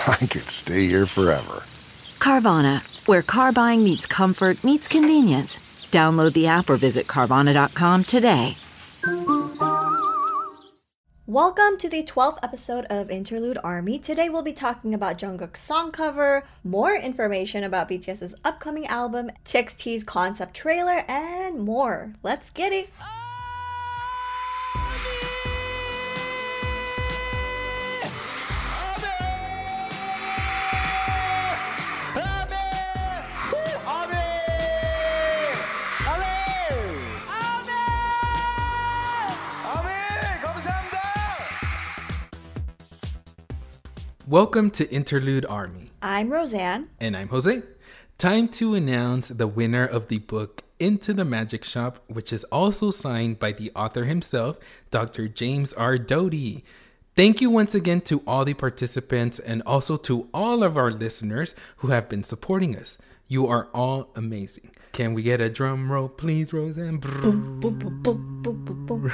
I could stay here forever. Carvana, where car buying meets comfort, meets convenience. Download the app or visit Carvana.com today. Welcome to the 12th episode of Interlude Army. Today we'll be talking about Jungkook's song cover, more information about BTS's upcoming album, TXT's concept trailer, and more. Let's get it! Welcome to Interlude Army. I'm Rosan. And I'm Jose. Time to announce the winner of the book Into the Magic Shop, which is also signed by the author himself, Dr. James R. Doty. Thank you once again to all the participants and also to all of our listeners who have been supporting us. You are all amazing. Can we get a drum roll, please, Rosan? Boom, boom, boom,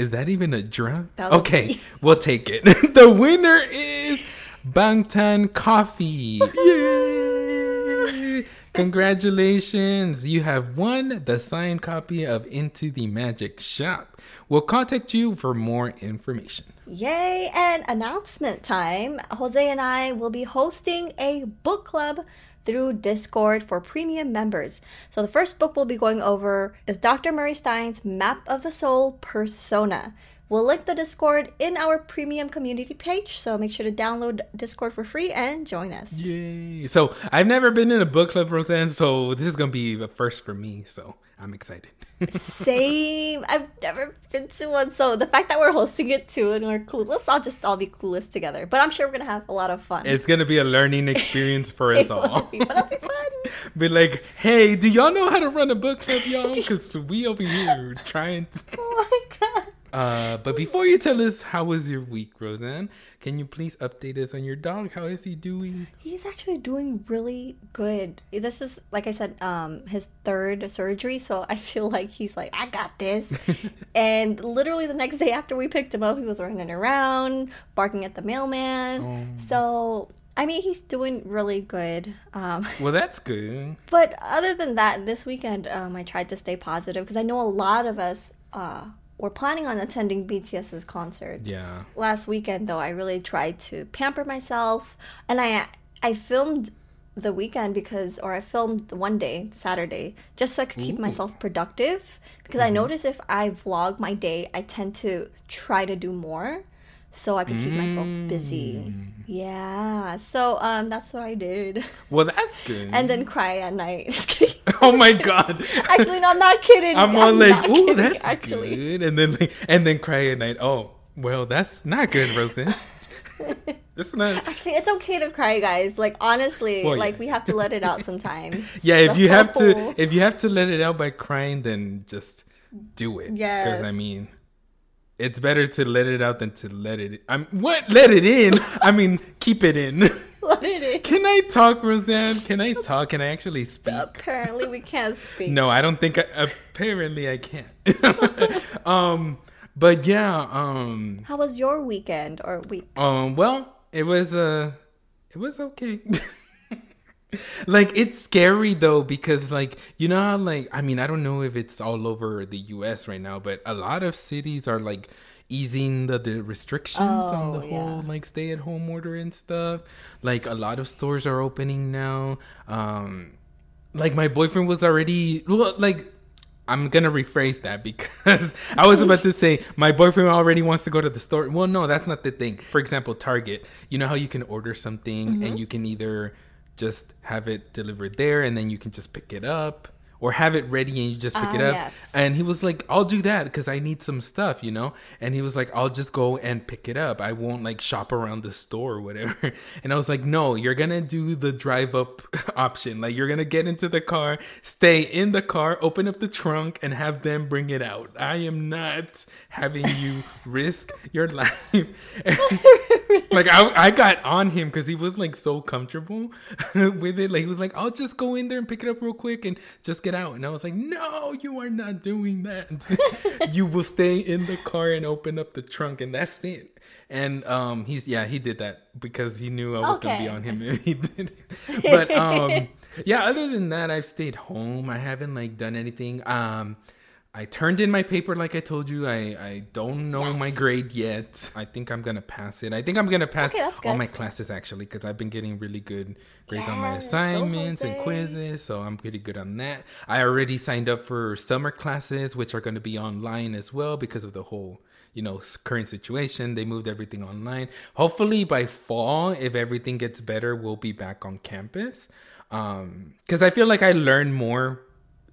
Is that even a drum? Okay, be. we'll take it. the winner is Bangtan Coffee. Yay! Congratulations! You have won the signed copy of Into the Magic Shop. We'll contact you for more information. Yay! And announcement time. Jose and I will be hosting a book club through Discord for premium members. So the first book we'll be going over is Dr. Murray Stein's Map of the Soul Persona. We'll link the Discord in our premium community page, so make sure to download Discord for free and join us. Yay! So I've never been in a book club, Rosan, so this is gonna be a first for me. So I'm excited. Same. I've never been to one, so the fact that we're hosting it too and we're clueless, I'll just all be clueless together. But I'm sure we're gonna have a lot of fun. it's gonna be a learning experience for us all. be, but it'll be fun. Be like, hey, do y'all know how to run a book club, y'all? Because we over here trying to. Oh my god. Uh, but before you tell us how was your week, Rosan, can you please update us on your dog? How is he doing? He's actually doing really good. This is like I said, um, his third surgery, so I feel like he's like, I got this. and literally the next day after we picked him up, he was running around, barking at the mailman. So I mean, he's doing really good. Um, Well, that's good. but other than that, this weekend um, I tried to stay positive because I know a lot of us uh, were planning on attending BTS's concert. Yeah. last weekend though i really tried to pamper myself and i i filmed the weekend because or i filmed one day saturday just so i could keep myself productive because i mm-hmm. notice if i vlog my day i tend to try to do more so i could keep myself busy yeah so um that's what i did Well, that's good. and then cry at night oh my god. actually no i'm not kidding I'm all like, ooh, kidding, that's actually good. And then like, and then cry at night. Oh, well, that's not good, Rosan. that's not. Actually, it's okay to cry, guys. Like honestly, Well, like we have to let it out sometimes. Yeah, if you have to, if you have to let it out by crying, then just do it. Yeah, because I mean, it's better to let it out than to let it. I'm what? Let it in. I mean, keep it in. let it in. Can I talk, Rosan? Can I talk? Can I actually speak? Apparently, we can't speak. No, I don't think. I, apparently, I can't. um, but yeah. Um. How was your weekend or week? Um. Well, it was. Uh. It was okay. like it's scary though because like you know how like I mean I don't know if it's all over the US right now but a lot of cities are like easing the, the restrictions on the Oh, whole yeah. like stay at home order and stuff. Like a lot of stores are opening now. Um like my boyfriend was already well, like I'm gonna rephrase that because I was about to say my boyfriend already wants to go to the store. Well, no, that's not the thing. For example, Target. You know how you can order something Mm-hmm. and you can either just have it delivered there and then you can just pick it up, or have it ready and you just pick Ah, it up. yes. And he was like, "I'll do that because I need some stuff, you know." And he was like, "I'll just go and pick it up. I won't like shop around the store or whatever." And I was like, "No, you're gonna do the drive up option. Like you're gonna get into the car, stay in the car, open up the trunk, and have them bring it out. I am not having you risk your life." like I, I got on him because he was like so comfortable with it. Like he was like, "I'll just go in there and pick it up real quick and just get out." And I was like, "No, you are not doing that. you will stay in the car and open up the trunk, and that's it." And um, he's yeah, he did that because he knew I was gonna be on him, and he did. it. But um, yeah, other than that, I've stayed home. I haven't like done anything. Um. I turned in my paper like I told you. I, I don't know my grade yet. I think I'm gonna pass it. I think I'm gonna pass Okay, all my classes actually because I've been getting really good grades on my assignments and quizzes, so I'm pretty good on that. I already signed up for summer classes, which are going to be online as well because of the whole you know current situation. They moved everything online. Hopefully by fall, if everything gets better, we'll be back on campus. Um, because I feel like I learn more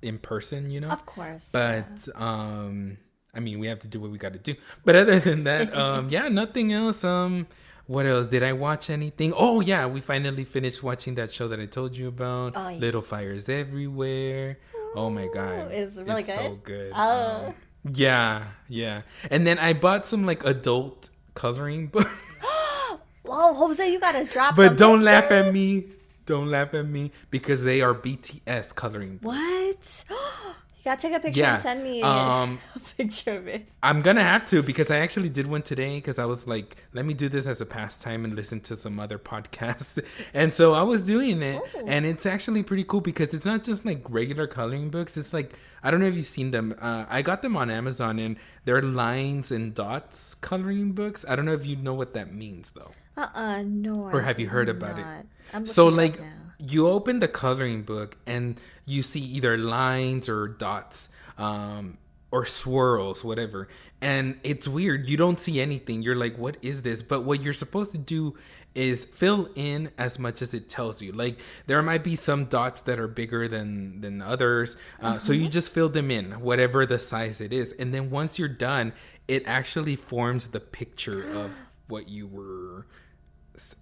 in person. You know, Of course. but um I mean we have to do what we got to do. But other than that, um yeah, nothing else. Um what else? Did I watch anything? Oh yeah, we finally finished watching that show that I told you about. Oh, yeah. Little Fires Everywhere. Oh my god. It's it really so good? good. Oh. Um, yeah, yeah. And then I bought some like adult coloring book. Whoa, Jose, you gotta drop. but don't laugh at me. Don't laugh at me because they are BTS coloring books. What? you gotta take a picture Yeah. and send me Um, a picture of it. I'm gonna have to because I actually did one today because I was like, let me do this as a pastime and listen to some other podcasts. And so I was doing it, and it's actually pretty cool because it's not just like regular coloring books. It's like I don't know if you've seen them. Uh, I got them on Amazon, and they're lines and dots coloring books. I don't know if you know what that means though. Uh uh no. Or have you heard about not. it? I'm so like you open the coloring book and you see either lines or dots um or swirls whatever. And it's weird. You don't see anything. You're like what is this? But what you're supposed to do is fill in as much as it tells you. Like there might be some dots that are bigger than than others uh, so you just fill them in whatever the size it is. And then once you're done it actually forms the picture of what you were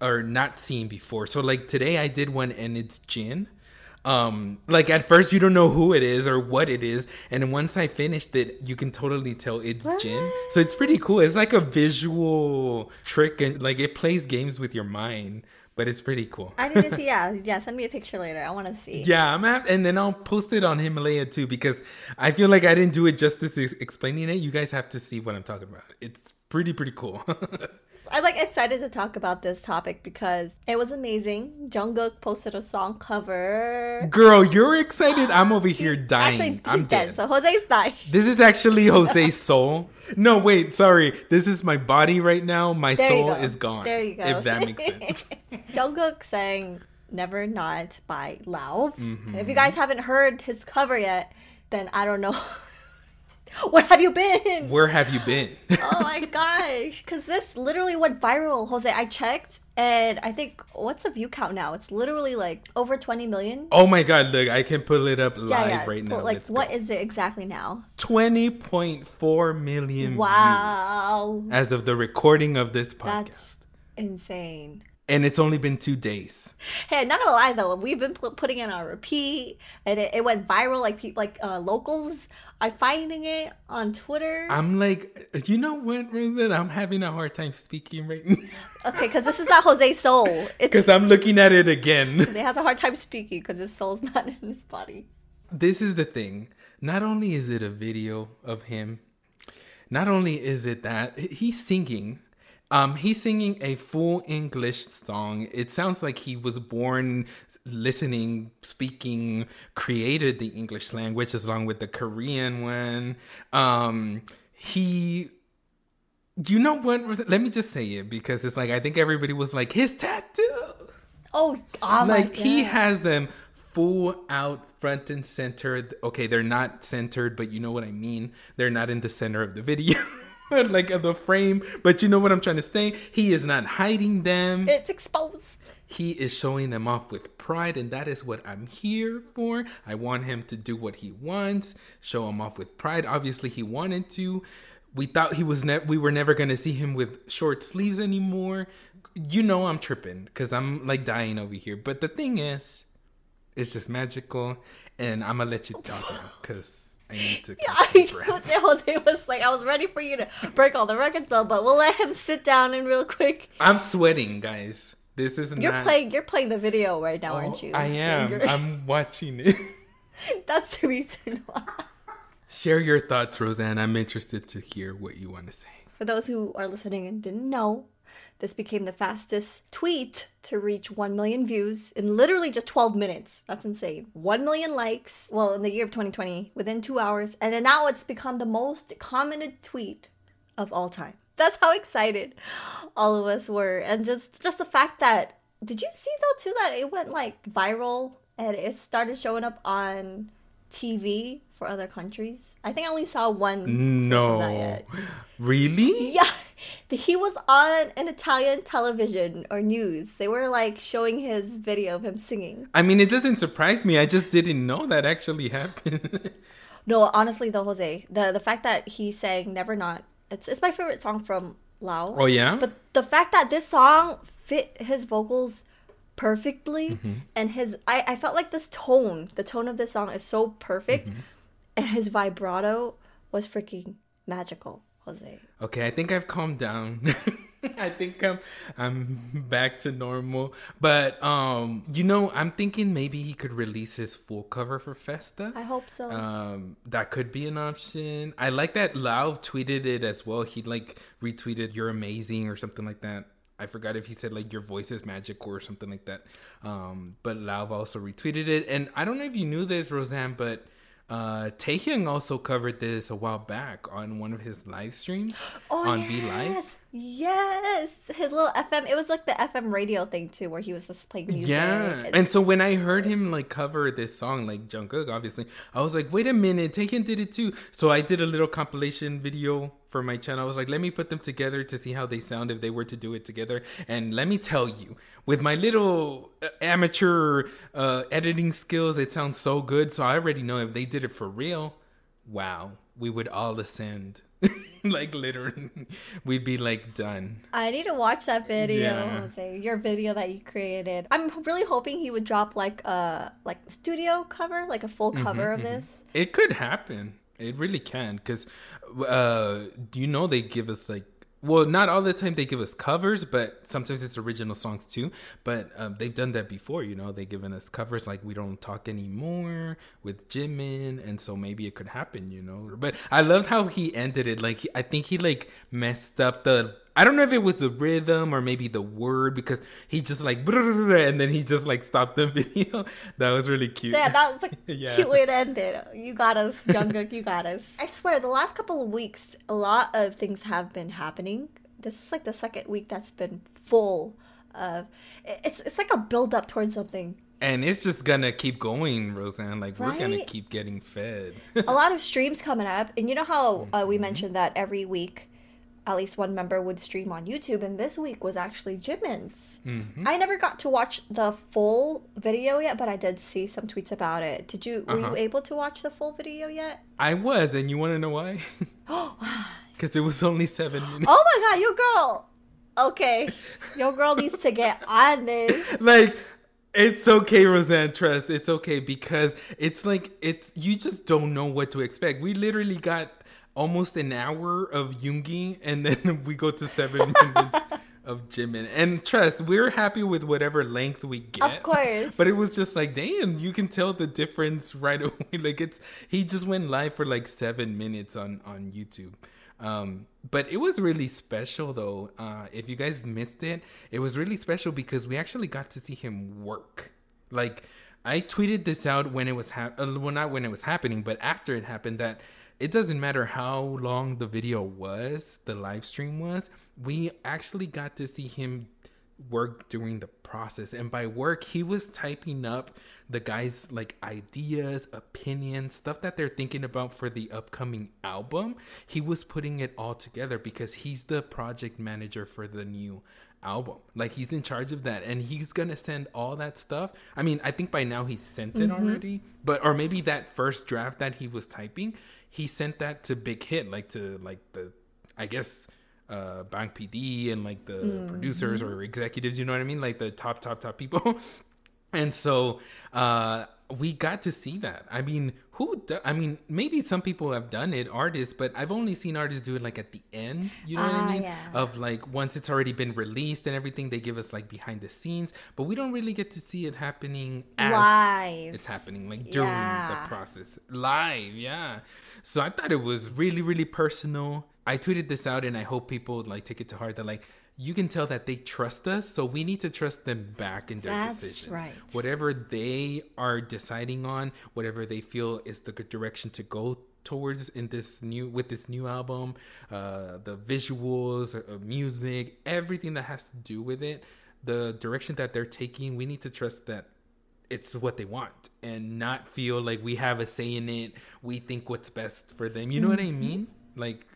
or not seen before. So like today I did one and it's Jin. Um like at first you don't know who it is or what it is and once I finished it you can totally tell it's Jin. So it's pretty cool. It's like a visual trick and like it plays games with your mind, but it's pretty cool. I need to see. Yeah, yeah. Send me a picture later. I want to see. Yeah, I'm have, and then I'll post it on Himalaya too because I feel like I didn't do it justice ex- explaining it. You guys have to see what I'm talking about. It's pretty pretty cool. I'm like excited to talk about this topic because it was amazing. Jungkook posted a song cover. Girl, you're excited. I'm over here dying. Actually, he's I'm dead. dead. So Jose's dying. This is actually Jose's soul. No, wait, sorry. This is my body right now. My There soul go. is gone. There you go. If that makes sense. Jungkook sang "Never Not" by Lauv. Mm-hmm. If you guys haven't heard his cover yet, then I don't know. Where have you been? Where have you been? oh my gosh because this literally went viral jose i checked and i think what's the view count now it's literally like over 20 million oh my god, look, I can pull it up live yeah yeah right now. like Let's what go. is it exactly now 20.4 million views wow as of the recording of this podcast. that's insane and it's only been two days. hey not gonna lie though we've been pl- putting in our repeat and it, it went viral like people like uh, locals are finding it on twitter I'm like, you know what, Rosan? I'm having a hard time speaking right now okay because this is not jose's soul because I'm looking at it again. he has a hard time speaking because his soul's not in his body this is the thing. Not only is it a video of him, not only is it that he's singing. Um, he's singing a full English song. It sounds like he was born listening, speaking, created the English language along with the Korean one. Um, he You know what? Let me just say it because it's like I think everybody was like his tattoo. Oh, oh like he has them full out front and center. Okay, they're not centered, but you know what I mean. They're not in the center of the video. like the frame, but you know what I'm trying to say? He is not hiding them. It's exposed. He is showing them off with pride, and that is what I'm here for. I want him to do what he wants, show him off with pride. Obviously, he wanted to. We thought he was ne- we were never gonna see him with short sleeves anymore. You know I'm tripping because I'm like dying over here. But the thing is, it's just magical, and I'm gonna let you talk because I need to. Yeah, I my know breath. what Jose was like. I was ready for you to break all the records though, but we'll let him sit down and real quick. I'm sweating, guys. This is You're not. playing. You're playing the video right now, aren't oh, you? I am. You're- I'm watching it. That's the reason why. Share your thoughts, Rosan. I'm interested to hear what you want to say. For those who are listening and didn't know, this became the fastest tweet to reach 1 million views in literally just 12 minutes. That's insane. 1 million likes, well, in the year of 2020, within two hours. And then now it's become the most commented tweet of all time. That's how excited all of us were. And just, just the fact that, did you see though, too, that it went like viral and it started showing up on TV for other countries? I think I only saw one. clip of that No. Really? Yeah, he was on an Italian television or news. They were like showing his video of him singing. I mean, it doesn't surprise me. I just didn't know that actually happened. No, honestly though, Jose, the the fact that he sang "Never Not," it's it's my favorite song from Lauv. oh, yeah? But the fact that this song fit his vocals perfectly Mm-hmm. and his I, I felt like this tone, the tone of this song is so perfect Mm-hmm. and his vibrato was freaking magical, Jose. Okay, I think I've calmed down. I think I'm I'm back to normal. But um, you know, I'm thinking maybe he could release his full cover for Festa. I hope so. Um, that could be an option. I like that Lauv tweeted it as well. He like retweeted "You're amazing" or something like that. I forgot if he said like "Your voice is magical" or something like that. Um, but Lauv also retweeted it, and I don't know if you knew this, Rosan, but uh, Taehyung also covered this a while back on one of his live streams on V Live. Yes, his little FM. It was like the FM radio thing too, where he was just playing music. Yeah, and so when I heard him like cover this song, like Jungkook, obviously, I was like, "Wait a minute, Taehyung did it too." So I did a little compilation video for my channel. I was like, "Let me put them together to see how they sound if they were to do it together." And let me tell you, with my little uh, amateur uh, editing skills, it sounds so good. So I already know if they did it for real, wow, we would all ascend. like literally, we'd be like done. I need to watch that video. Yeah. Jose, your video that you created. I'm really hoping he would drop like a like studio cover, like a full Mm-hmm, cover of this. It could happen. It really can because, uh, do you know they give us like, well, not all the time they give us covers, but sometimes it's original songs too. But um, they've done that before. You know, they've given us covers like "We Don't Talk Anymore" with Jimin, and so maybe it could happen. You know, but I loved how he ended it. Like, I think he like messed up the. I don't know if it was the rhythm or maybe the word because he just like and then he just like stopped the video. That was really cute. Yeah, that was like Yeah. cute way to end it. You got us, Jungkook. you got us. I swear, the last couple of weeks, a lot of things have been happening. This is like the second week that's been full of. It's it's like a build up towards something. And it's just gonna keep going, Rosan. Like we're gonna keep getting fed. a lot of streams coming up, and you know how uh, Mm-hmm. we mentioned that every week, at least one member would stream on YouTube, and this week was actually Jimin's. Mm-hmm. I never got to watch the full video yet, but I did see some tweets about it. Did you? Were Uh-huh. you able to watch the full video yet? I was, and you want to know why? Because it was only seven minutes. Oh my god, your girl. Okay, your girl needs to get on this. like it's okay rosan trust it's okay because it's like it's you just don't know what to expect we literally got almost an hour of Yoongi, and then we go to seven minutes of jimin and trust we're happy with whatever length we get Of course. but it was just like damn you can tell the difference right away like it's he just went live for like seven minutes on on youtube um, but it was really special though. Uh, if you guys missed it, it was really special because we actually got to see him work. Like I tweeted this out when it was hap- uh, well not when it was happening, but after it happened that it doesn't matter how long the video was, the live stream was, we actually got to see him work during the process. And by work, he was typing up the guys' like ideas, opinions, stuff that they're thinking about for the upcoming album. He was putting it all together because he's the project manager for the new album. Like he's in charge of that and he's going to send all that stuff. I mean, I think by now he sent it Mm-hmm. already, but or maybe that first draft that he was typing, he sent that to Big Hit like to like the I guess uh Bang PD and like the Mm-hmm. producers or executives, you know what I mean? Like the top top top people. and so uh we got to see that. I mean, who? Do, I mean, maybe some people have done it, artists, but I've only seen artists do it like at the end. You know what I Ah, mean? yeah. Of like once it's already been released and everything, they give us like behind the scenes, but we don't really get to see it happening as Live. It's happening like during Yeah. the process live. Yeah. So I thought it was really, really personal. I tweeted this out, and I hope people like take it to heart that like you can tell that they trust us, so we need to trust them back in their That's decisions. right. Whatever they are deciding on, whatever they feel is the good direction to go towards in this new with this new album, uh, the visuals, uh, music, everything that has to do with it, the direction that they're taking, we need to trust that it's what they want and not feel like we have a say in it. We think what's best for them. You know what I mean? Like,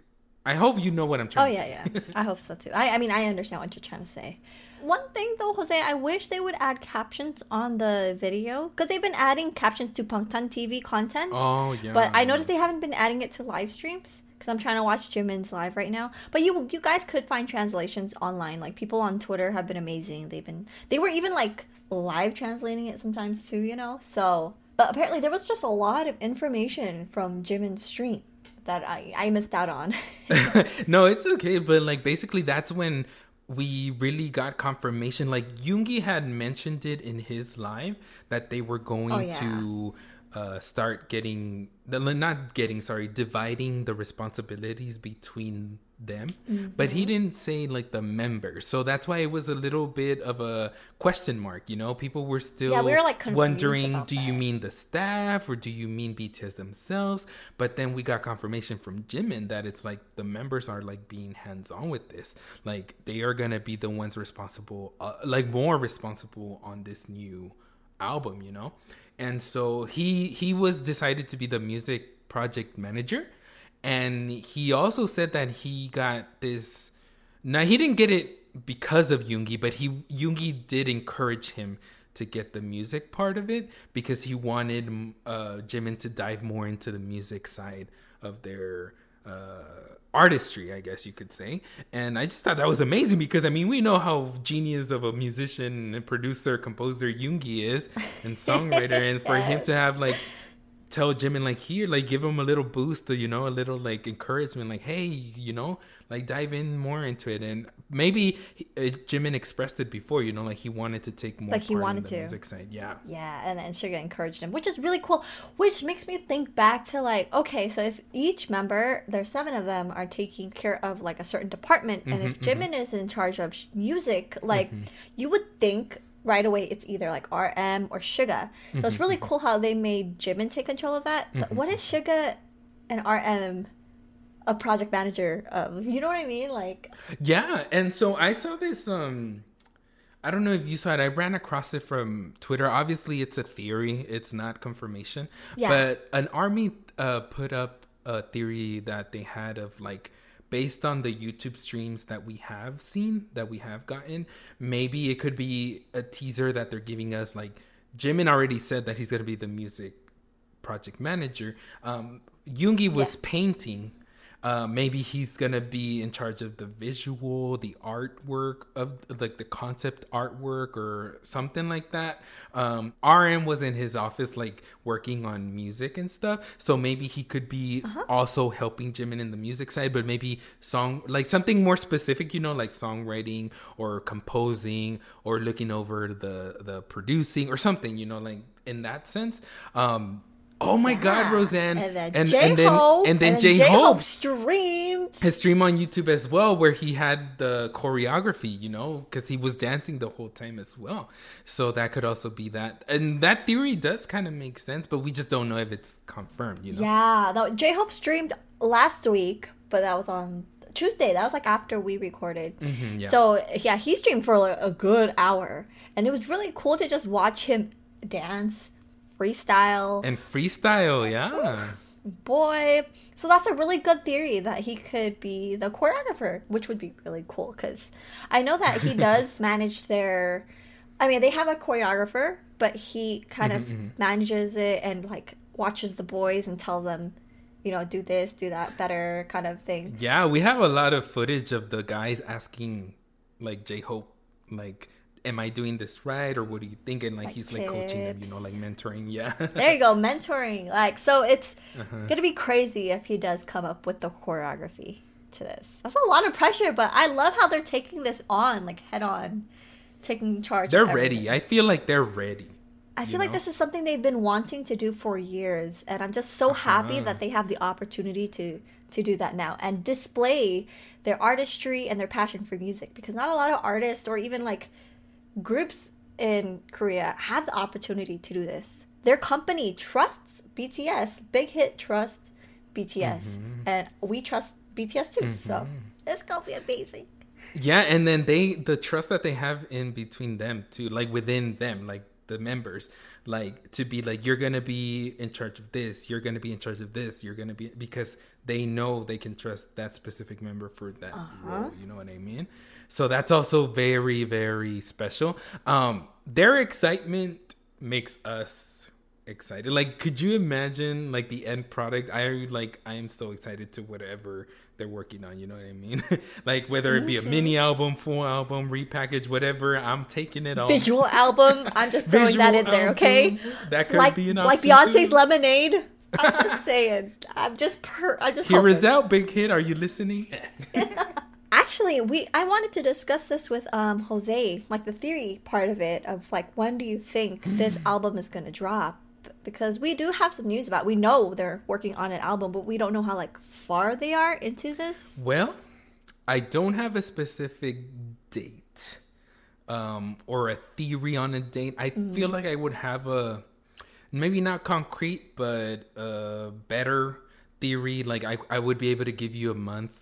I hope you know what I'm Mm-hmm. Oh trying yeah, to say. Oh, yeah. Yeah. I hope so too. I, I mean, I understand what you're trying to say. One thing though, Jose, I wish they would add captions on the video because they've been adding captions to Bangtan TV content. Oh, yeah. But I noticed they haven't been adding it to live streams because I'm trying to watch Jimin's live right now. But you you guys could find translations online. Like people on Twitter have been amazing. They've been they were even like live translating it sometimes too. You know. So, but apparently there was just a lot of information from Jimin's stream that I I missed out on. no, it's okay, but like basically that's when we really got confirmation. Like Yoongi had mentioned it in his live that they were going Oh, yeah. to uh, start getting the not getting sorry dividing the responsibilities between them but Mm-hmm. he didn't say like the members so that's why it was a little bit of a question mark you know people were still Yeah, we were, like, wondering do you mean the staff or do you mean BTS themselves? But then we got confirmation from Jimin that it's like the members are like being hands on with this. Like they are gonna be the ones responsible, uh, like more responsible on this new album, you know. And so he he was decided to be the music project manager, and he also said that he got this. Now he didn't get it because of Yoongi, but he Yoongi did encourage him to get the music part of it because he wanted uh, Jimin to dive more into the music side of their uh, artistry, I guess you could say. And I just thought that was amazing because I mean we know how genius of a musician and producer, composer Yoongi is and songwriter, and for him to have like tell Jimin like here, like give him a little boost, you know, a little like encouragement, like hey, you know, like dive in more into it, and maybe he, uh, Jimin expressed it before, you know, like he wanted to take more Like he part in wanted the to. music side, yeah. Yeah, and then Suga encouraged him, which is really cool. Which makes me think back to like, okay, so if each member, there's seven of them, are taking care of like a certain department, and if mm-hmm, Jimin mm-hmm. is in charge of music, like mm-hmm. you would think right away it's either like RM or Suga. So it's really cool how they made Jimin take control of that. But what is Suga and RM a project manager of? You know what I mean? Like, Yeah, and so I saw this. Um, I don't know if you saw it. I ran across it from Twitter. Obviously, it's a theory; it's not confirmation. Yeah. But an army uh, put up a theory that they had of like based on the YouTube streams that we have seen, that we have gotten. Maybe it could be a teaser that they're giving us. Like Jimin already said that he's going to be the music project manager. Um, Yoongi was painting. Uh, maybe he's gonna be in charge of the visual, the artwork of like the concept artwork or something like that. Um, RM was in his office like working on music and stuff, so maybe he could be also helping Jimin in the music side, but maybe song like something more specific, you know, like songwriting or composing or looking over the the producing or something, you know, like in that sense. Um, Oh my God, Yeah. Rosan! And then and, J and then Hope. and then J J-Hope Hope streamed. his stream on YouTube as well, where he had the choreography, you know, because he was dancing the whole time as well. So that could also be that, and that theory does kind of make sense, but we just don't know if it's confirmed, you know. Yeah, no, J Hope streamed last week, but that was on Tuesday. That was like after we recorded. Mm-hmm, yeah. So yeah, he streamed for like a good hour, and it was really cool to just watch him dance, freestyle. And freestyle, yeah. boy. So that's a really good theory that he could be the choreographer, which would be really cool because I know that he does manage their. I mean, they have a choreographer, but he kind of mm-hmm, mm-hmm. manages it and like watches the boys and tell them, you know, do this, do that better, kind of thing. Yeah, we have a lot of footage of the guys asking, like J Hope, like, "Am I doing this right?" or "What are you thinking? Like, Like he's like coaching them, you know, like mentoring. Yeah. There you go, mentoring. Like, so it's Uh-huh. gonna be crazy if he does come up with the choreography to this. That's a lot of pressure, but I love how they're taking this on, like head on, taking charge. they're ready. I feel like they're ready. I feel like this is something they've been wanting to do for years, and I'm just so happy Uh-huh. that they have the opportunity to to do that now and display their artistry and their passion for music. Because not a lot of artists or even like groups in Korea have the opportunity to do this. Their company trusts BTS. Big Hit trusts BTS, Mm-hmm. and we trust BTS too. So it's gonna be amazing. Yeah, and then they the trust that they have in between them too, like within them, like the members, like to be like you're gonna be in charge of this, you're gonna be in charge of this, you're gonna be because they know they can trust that specific member for that role. You know what I mean? So that's also very very special. Um, their excitement makes us excited. Like, could you imagine like the end product? I like I am so excited to whatever they're working on. You know what I mean? like whether it be a mini album, full album, repackage, whatever. I'm taking it all. Visual album. I'm just throwing that in there, okay? That could like be an like Beyonce's too. Lemonade. I'm just saying. I'm just per. I just Here hoping. is out, big hit. Are you listening? Actually, we I wanted to discuss this with um Jose, like the theory part of it of like when do you think this album is gonna drop? Because we do have some news about. We know they're working on an album, but we don't know how like far they are into this. Well, I don't have a specific date um, or a theory on a date. I feel like I would have a maybe not concrete, but a better theory. Like I, I would be able to give you a month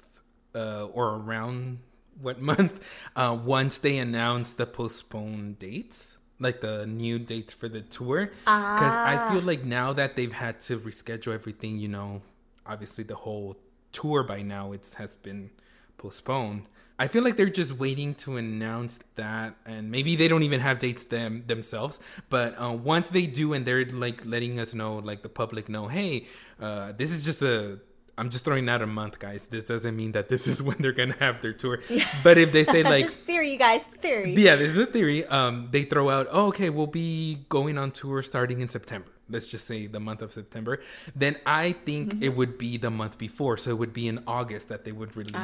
uh, or around what month uh, once they announce the postponed dates. Like the new dates for the tour, because I feel like now that they've had to reschedule everything, you know, obviously the whole tour by now it's has been postponed. I feel like they're just waiting to announce that, and maybe they don't even have dates them themselves. But uh, once they do, and they're like letting us know, like the public know, hey, uh, this is just a. I'm just throwing out a month, guys. This doesn't mean that this is when they're gonna have their tour. But if they say like, theory, you guys. Theory. yeah, this is a theory. Um, they throw out, oh, okay, we'll be going on tour starting in September. Let's just say the month of September. Then I think Mm-hmm. it would be the month before, so it would be in August that they would release the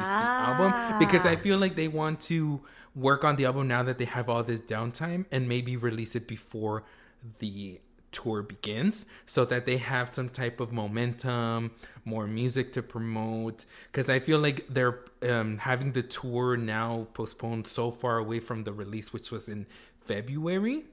album because I feel like they want to work on the album now that they have all this downtime and maybe release it before the tour begins so that they have some type of momentum more music to promote. Because i feel like they're um, having the tour now postponed so far away from the release which was in february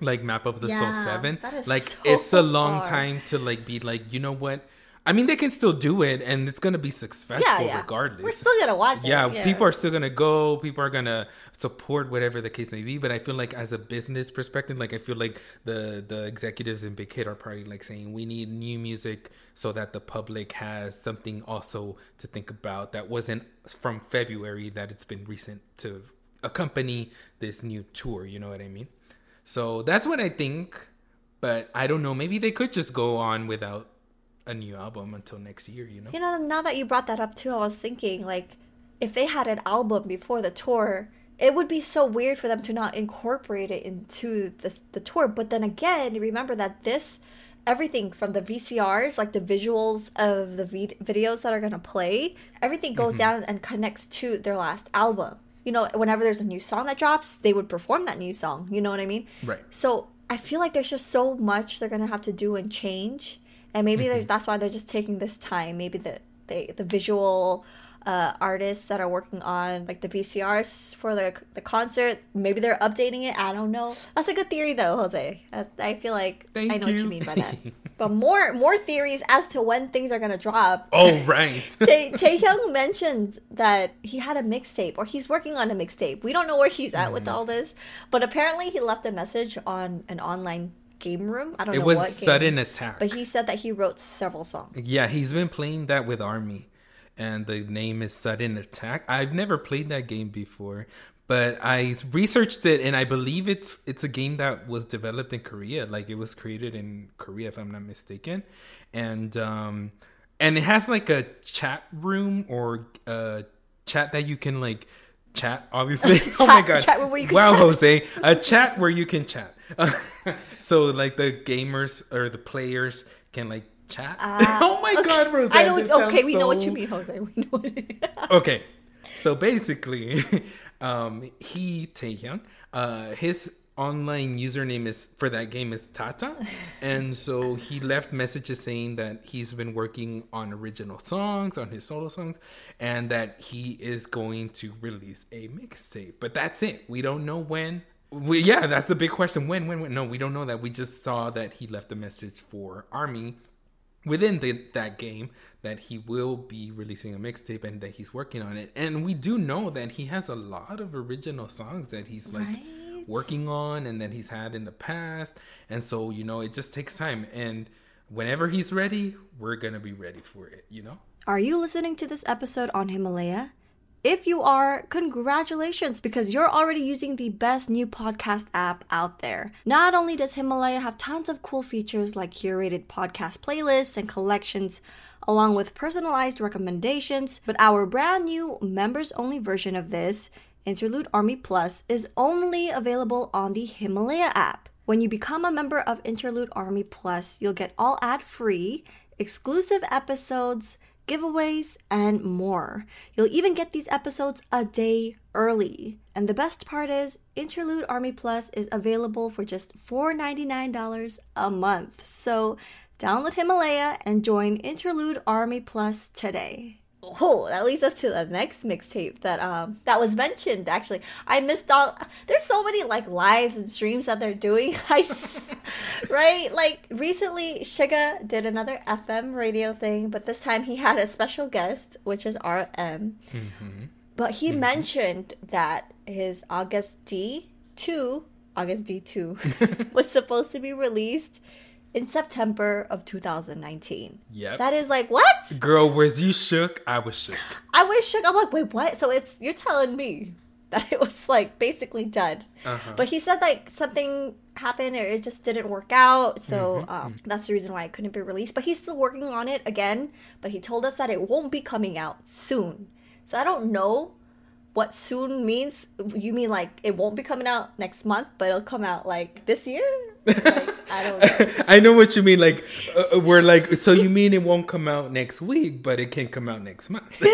like map of the soul 7 that is like so it's a long far. time to like be like you know what i mean they can still do it and it's gonna be successful yeah, yeah. regardless We're still gonna watch it. yeah, people are still gonna go. People are gonna support whatever the case may be. But I feel like, as a business perspective, like I feel like the the executives in Big Hit are probably like saying we need new music so that the public has something also to think about that wasn't from February that it's been recent to accompany this new tour. You know what I mean? So that's what I think. But I don't know. Maybe they could just go on without a new album until next year. You know? You know, now that you brought that up too, I was thinking like if they had an album before the tour, it would be so weird for them to not incorporate it into the the tour. But then again, remember that this everything from the VCRs, like the visuals of the vid- videos that are going to play, everything goes mm-hmm. down and connects to their last album. You know, whenever there's a new song that drops, they would perform that new song. You know what I mean? Right. So I feel like there's just so much they're gonna have to do and change, and maybe Mm-hmm. that's why they're just taking this time. Maybe the they, the visual uh, artists that are working on like the VCRs for the the concert, maybe they're updating it. I don't know. That's a good theory though, Jose. I, I feel like I Thank know what you. you mean by that. but more more theories as to when things are gonna drop. Oh right. Tae Taehyung mentioned that he had a mixtape or he's working on a mixtape. We don't know where he's at with Mm. all this, but apparently he left a message on an online game room. I don't it know It was sudden attack. but he said that he wrote several songs. Yeah, he's been playing that with Army, and the name is Sudden Attack. I've never played that game before, but I researched it, and I believe it's it's a game that was developed in Korea. Like it was created in Korea, if I'm not mistaken, and um, and it has like a chat room or a chat that you can like chat. Obviously, oh my god! chat room where you can wow, chat. Jose, a chat where you can chat. so like the gamers or the players can like chat. oh my god, Roseanne, Ah, I know. this Okay, we know what you mean, Jose. We know. What Okay, so basically, um, he Taehyung, uh, his online username is for that game is Tata, and so he left messages saying that he's been working on original songs, on his solo songs, and that he is going to release a mixtape. But that's it. We don't know when. We, yeah, that's the big question. When, when, when? No, we don't know that. We just saw that he left a message for Army within the, that game that he will be releasing a mixtape and that he's working on it. And we do know that he has a lot of original songs that he's like Right. Working on and that he's had in the past. And so, you know, it just takes time. And whenever he's ready, we're going to be ready for it, you know? Are you listening to this episode on Himalaya? If you are, congratulations because you're already using the best new podcast app out there. Not only does Himalaya have tons of cool features like curated podcast playlists and collections, along with personalized recommendations, but our brand new members only version of this, Interlude Army Plus, is only available on the Himalaya app. When you become a member of Interlude Army Plus, you'll get all ad free, exclusive episodes, giveaways, and more. You'll even get these episodes a day early. And the best part is, Interlude Army Plus is available for just $4.99 a month. So download Himalaya and join Interlude Army Plus today. Oh, that leads us to the next mixtape that um that was mentioned. Actually, I missed all. There's so many like lives and streams that they're doing. I, right? Like recently, Suga did another FM radio thing, but this time he had a special guest, which is RM. But he mentioned that his August D two, August D two, was supposed to be released in September of 2019. Yep. That is like what? Girl, was you shook? I was shook. I was shook. I'm like, wait, what? So it's you're telling me that it was like basically done. But he said like something happened or it just didn't work out. So um, that's the reason why it couldn't be released. But he's still working on it again. But he told us that it won't be coming out soon. So I don't know what soon means. You mean like it won't be coming out next month, but it'll come out like this year? Like, I don't know. I know what you mean. Like, uh, uh, we're like, so you mean it won't come out next week, but it can come out next month.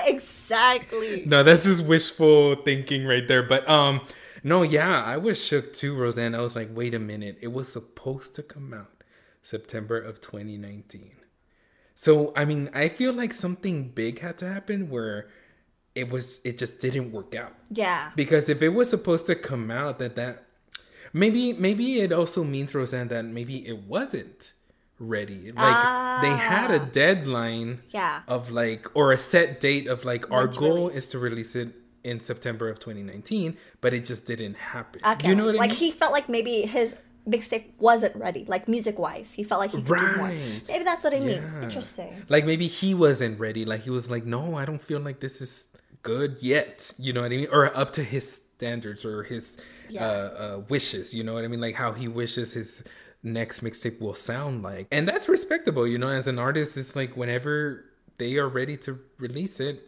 exactly. no, that's just wishful thinking right there. But um, no, yeah, I was shook too, Rosan. I was like, wait a minute, it was supposed to come out September of 2019. So I mean, I feel like something big had to happen where it was, it just didn't work out. Yeah. Because if it was supposed to come out, that that maybe maybe it also means Rosan that maybe it wasn't ready. Like they ah. had a deadline Yeah. of like or a set date of like our to goal release. is to release it in September of 2019, but it just didn't happen. Okay. You know what like I mean? he felt like maybe his mixtape wasn't ready, like music wise. He felt like he could do more. Maybe that's what it means. Yeah. Interesting. Like maybe he wasn't ready. Like he was like, no, I don't feel like this is good yet. You know what I mean? Or up to his standards or his uh, uh, wishes. You know what I mean? Like how he wishes his next mixtape will sound like, and that's respectable. You know, as an artist, it's like whenever they are ready to release it.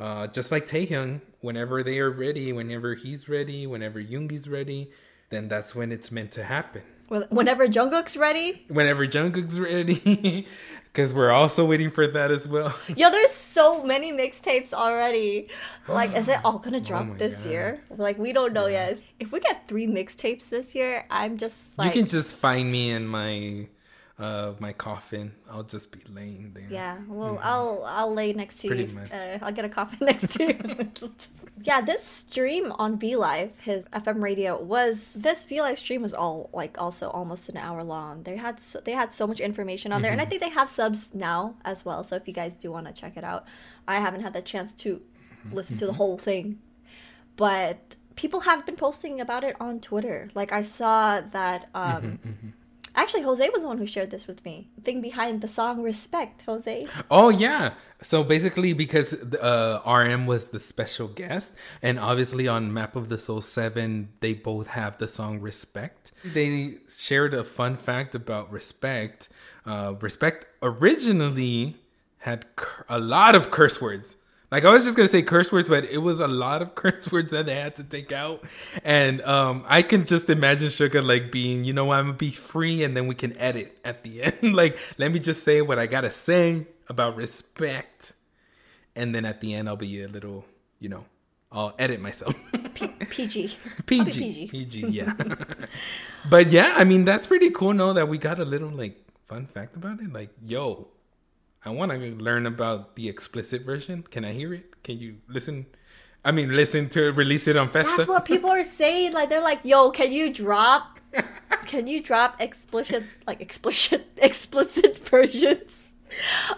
Uh, just like Taehyung, whenever they are ready, whenever he's ready, whenever Yoongi's ready, then that's when it's meant to happen. Well, whenever Jungkook's ready. Whenever Jungkook's ready. Because we're also waiting for that as well. Yo, there's so many mixtapes already. Like, is it all gonna oh drop my this God. year? Like, we don't know yet. If we get three mixtapes this year, I'm just like, you can just find me in my uh my coffin. I'll just be laying there. yeah. Well, I'll I'll lay next to Mm-hmm. Pretty you. much. Uh, I'll get a coffin next to you. yeah, this stream on V Live, his FM radio, was this V Live stream was all like also almost an hour long. They had so, they had so much information on there, Mm-hmm. and I think they have subs now as well. So if you guys do want to check it out, I haven't had the chance to listen Mm-hmm. to the whole thing, but people have been posting about it on Twitter. Like I saw that. um Mm-hmm, Actually, Jose was the one who shared this with me. Thing behind the song "Respect," Jose. Oh yeah. So basically, because uh, RM was the special guest, and obviously on Map of the Soul Seven, they both have the song "Respect." They shared a fun fact about "Respect." Uh, "Respect" originally had a lot of curse words. Like I was just gonna say curse words, but it was a lot of curse words that they had to take out, and um, I can just imagine Suga like being, you know, I'm gonna be free, and then we can edit at the end. like, let me just say what I gotta say about respect, and then at the end I'll be a little, you know, I'll edit myself. PG. PG, PG. PG, yeah. but yeah, I mean that's pretty cool. No, that we got a little like fun fact about it. Like, yo, I want to learn about the explicit version. Can I hear it? Can you listen? I mean, listen to it, release it on Festa. That's what people are saying. Like they're like, "Yo, can you drop? Can you drop explicit, like explicit, explicit versions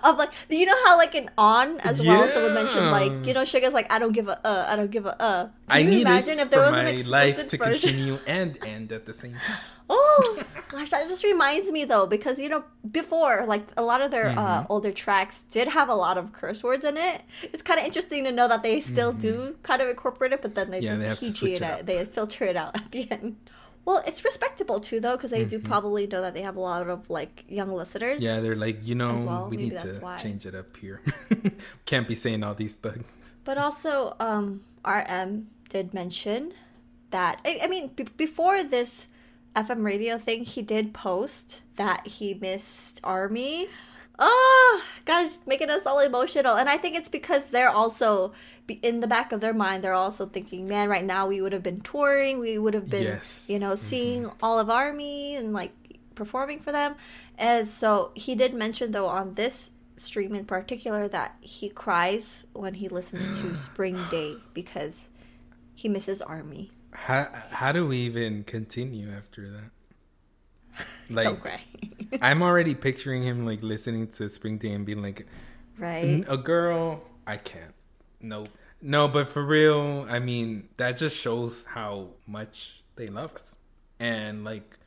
of like you know how like an on as well someone mentioned like you know Suga's like I don't give a uh, I don't give a uh. Can I you need imagine if there was an my explicit life to version? continue and end at the same time. Oh gosh, that just reminds me though because you know before like a lot of their uh, Mm-hmm. older tracks did have a lot of curse words in it. It's kind of interesting to know that they still do kind of incorporate it, but then they Mm-hmm. Yeah, they have to switch it. it They filter it out at the end. Well, it's respectable too though because they do Mm-hmm. probably know that they have a lot of like young listeners. Yeah, they're like, you know, well, we maybe need to why. change it up here. Can't be saying all these things. But also, um, RM did mention that. I, I mean, b- before this FM radio thing, he did post that he missed Army. Ah, oh, guys, making us all emotional. And I think it's because they're also, in the back of their mind, they're also thinking, man, right now we would have been touring. We would have been, Yes. you know, mm-hmm. seeing all of Army and like performing for them. And so he did mention, though, on this stream in particular, that he cries when he listens to Spring Day because he misses Army. How how do we even continue after that? Like. I'm already picturing him like listening to Spring Day and being like, right? a girl, I can't. Nope. No, but for real, I mean, that just shows how much they love us. And like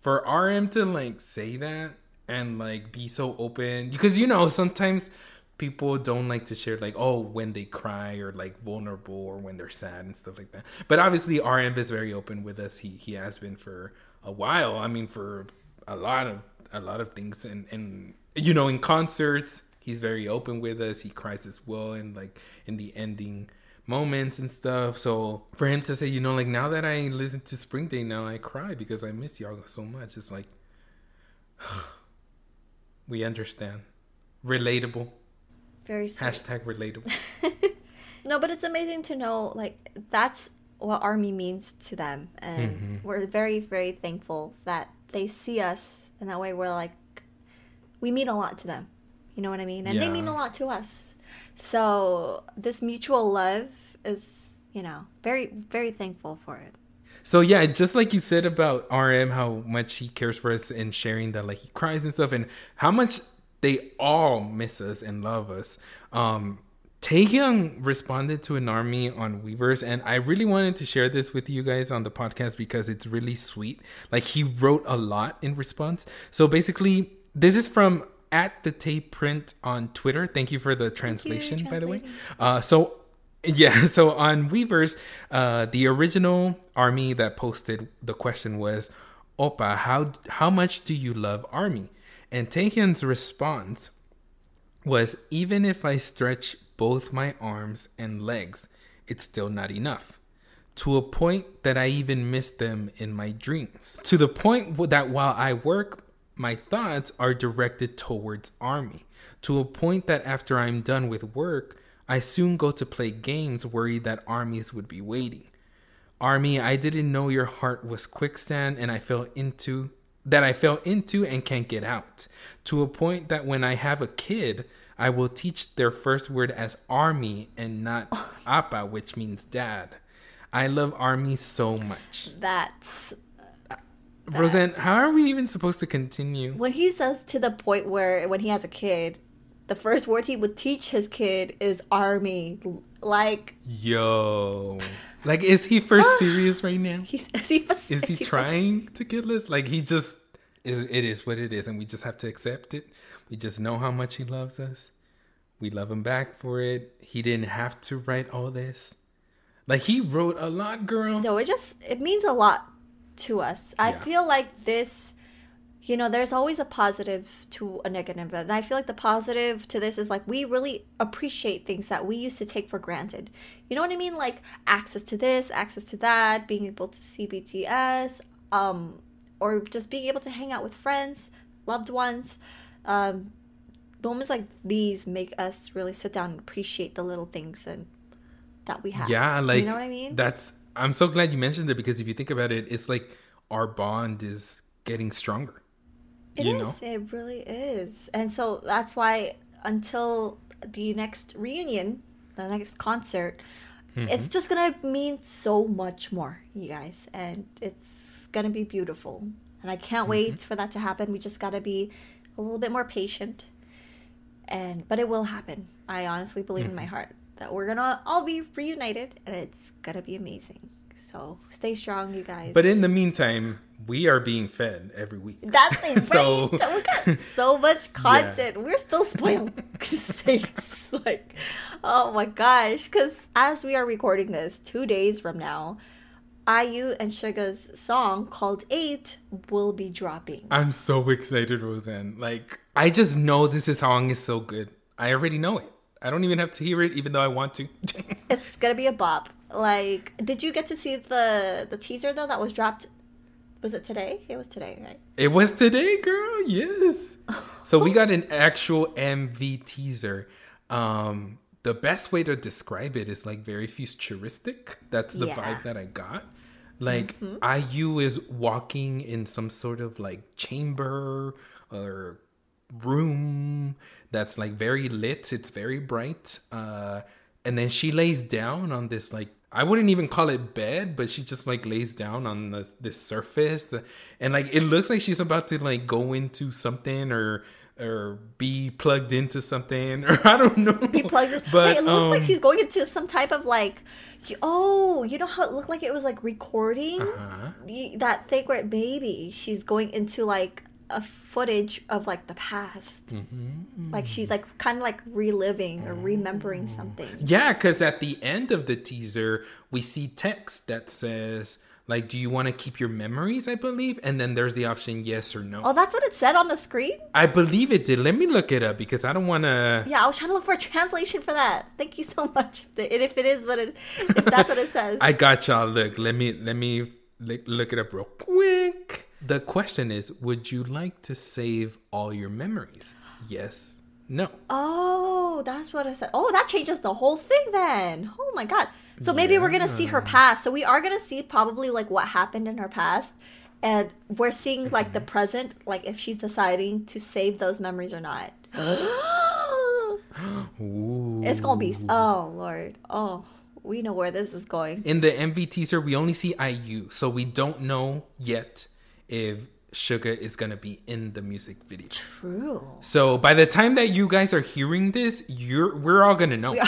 for RM to like say that and like be so open because you know, sometimes people don't like to share like oh when they cry or like vulnerable or when they're sad and stuff like that. But obviously RM is very open with us. He he has been for a while. I mean for a lot of a lot of things and and you know in concerts he's very open with us. He cries as well and like in the ending moments and stuff. So for him to say, you know, like now that I listen to Spring Day now I cry because I miss y'all so much. It's like we understand. Relatable. Very sweet. Hashtag relatable. No, but it's amazing to know like that's what army means to them, and Mm-hmm. we're very very thankful that they see us, in that way we're like we mean a lot to them. You know what I mean? And they mean a lot to us. So this mutual love is, you know, very very thankful for it. So yeah, just like you said about RM, how much he cares for us and sharing that like he cries and stuff, and how much they all miss us and love us. Um, Taehyung responded to an army on Weverse, and I really wanted to share this with you guys on the podcast because it's really sweet. Like he wrote a lot in response. So basically, this is from at the tape print on Twitter. Thank you for the translation, by the way. Uh, so yeah, so on Weverse, uh, the original army that posted the question was, "Opa, how how much do you love army?" And Taehyung's response was, "Even if I stretch both my arms and legs, it's still not enough. to a point that I even miss them in my dreams. To the point that while I work, my thoughts are directed towards Army. To a point that after I'm done with work, I soon go to play games worried that armies would be waiting. Army, I didn't know your heart was quicksand and I fell into that I fell into and can't get out. To a point that when I have a kid, I will teach their first word as army and not apa, which means dad. I love army so much. That's uh, Rosan, how are we even supposed to continue? when he says to the point where when he has a kid, the first word he would teach his kid is army. Like Yo. Like, is he first serious right now? he's is he, Is he trying to kill us? Like, he just, is, it is what it is, and we just have to accept it. We just know how much he loves us. We love him back for it. He didn't have to write all this. Like, he wrote a lot, girl. No, it just it means a lot to us. I feel like this you know, there's always a positive to a negative. negative, and I feel like the positive to this is like we really appreciate things that we used to take for granted. You know what I mean? Like access to this, access to that, being able to see BTS, um, or just being able to hang out with friends, loved ones. Um, moments like these make us really sit down and appreciate the little things and that we have. Yeah, like you know what I mean? That's I'm so glad you mentioned it because if you think about it, it's like our bond is getting stronger. It you is. know? It really is. And so that's why until the next reunion, the next concert, Mm-hmm. it's just gonna mean so much more, you guys. And it's gonna be beautiful. And I can't Mm-hmm. wait for that to happen. We just gotta be a little bit more patient. And but it will happen. I honestly believe in my Mm-hmm. heart that we're gonna all be reunited and it's gonna be amazing. So stay strong, you guys. But in the meantime, we are being fed every week. That's it, So- right? we got so much content. We're still spoiled. Sakes. Like, oh my gosh. Because as we are recording this, two days from now, IU and Suga's song called Eight will be dropping. I'm so excited, Rosan. Like, I just know this song is so good. I already know it. I don't even have to hear it, even though I want to. It's gonna be a bop. Like, did you get to see the the teaser though that was dropped? Was it today? It was today, right? it was today, girl. Yes. So we got an actual MV teaser. Um, the best way to describe it is like very futuristic. That's the Yeah. vibe that I got. Like Mm-hmm. IU is walking in some sort of like chamber or room that's like very lit. It's very bright. Uh, and then she lays down on this like I wouldn't even call it bed, but she just like lays down on the, this surface, and like it looks like she's about to like go into something or or be plugged into something or I don't know. Be plugged in. But Hey, it looks like um, she's going into some type of like, oh, you know how it looked like it was like recording Uh-huh. that thing where maybe she's going into like a footage of like the past, Mm-hmm. like she's like kind of like reliving or remembering Oh. something. Yeah, because at the end of the teaser, we see text that says, like, do you want to keep your memories? I believe. And then there's the option yes or no. Oh, that's what it said on the screen. I believe it did. Let me look it up because I don't want to. Yeah, I was trying to look for a translation for that. Thank you so much. And if it is what it, if that's what it says, I got y'all. Look, let me let me look, look it up real quick. The question is, would you like to save all your memories? Yes. No. Oh, that's what I said. Oh, that changes the whole thing then. Oh my god. So maybe we're gonna see her past. So we are gonna see probably like what happened in her past, and we're seeing like the mm-hmm. present, like if she's deciding to save those memories or not. Ooh. it's gonna be. Oh lord. Oh, we know where this is going. In the MV teaser, we only see IU, so we don't know yet if Suga is gonna be in the music video. True. So by the time that you guys are hearing this, you're we're all gonna know.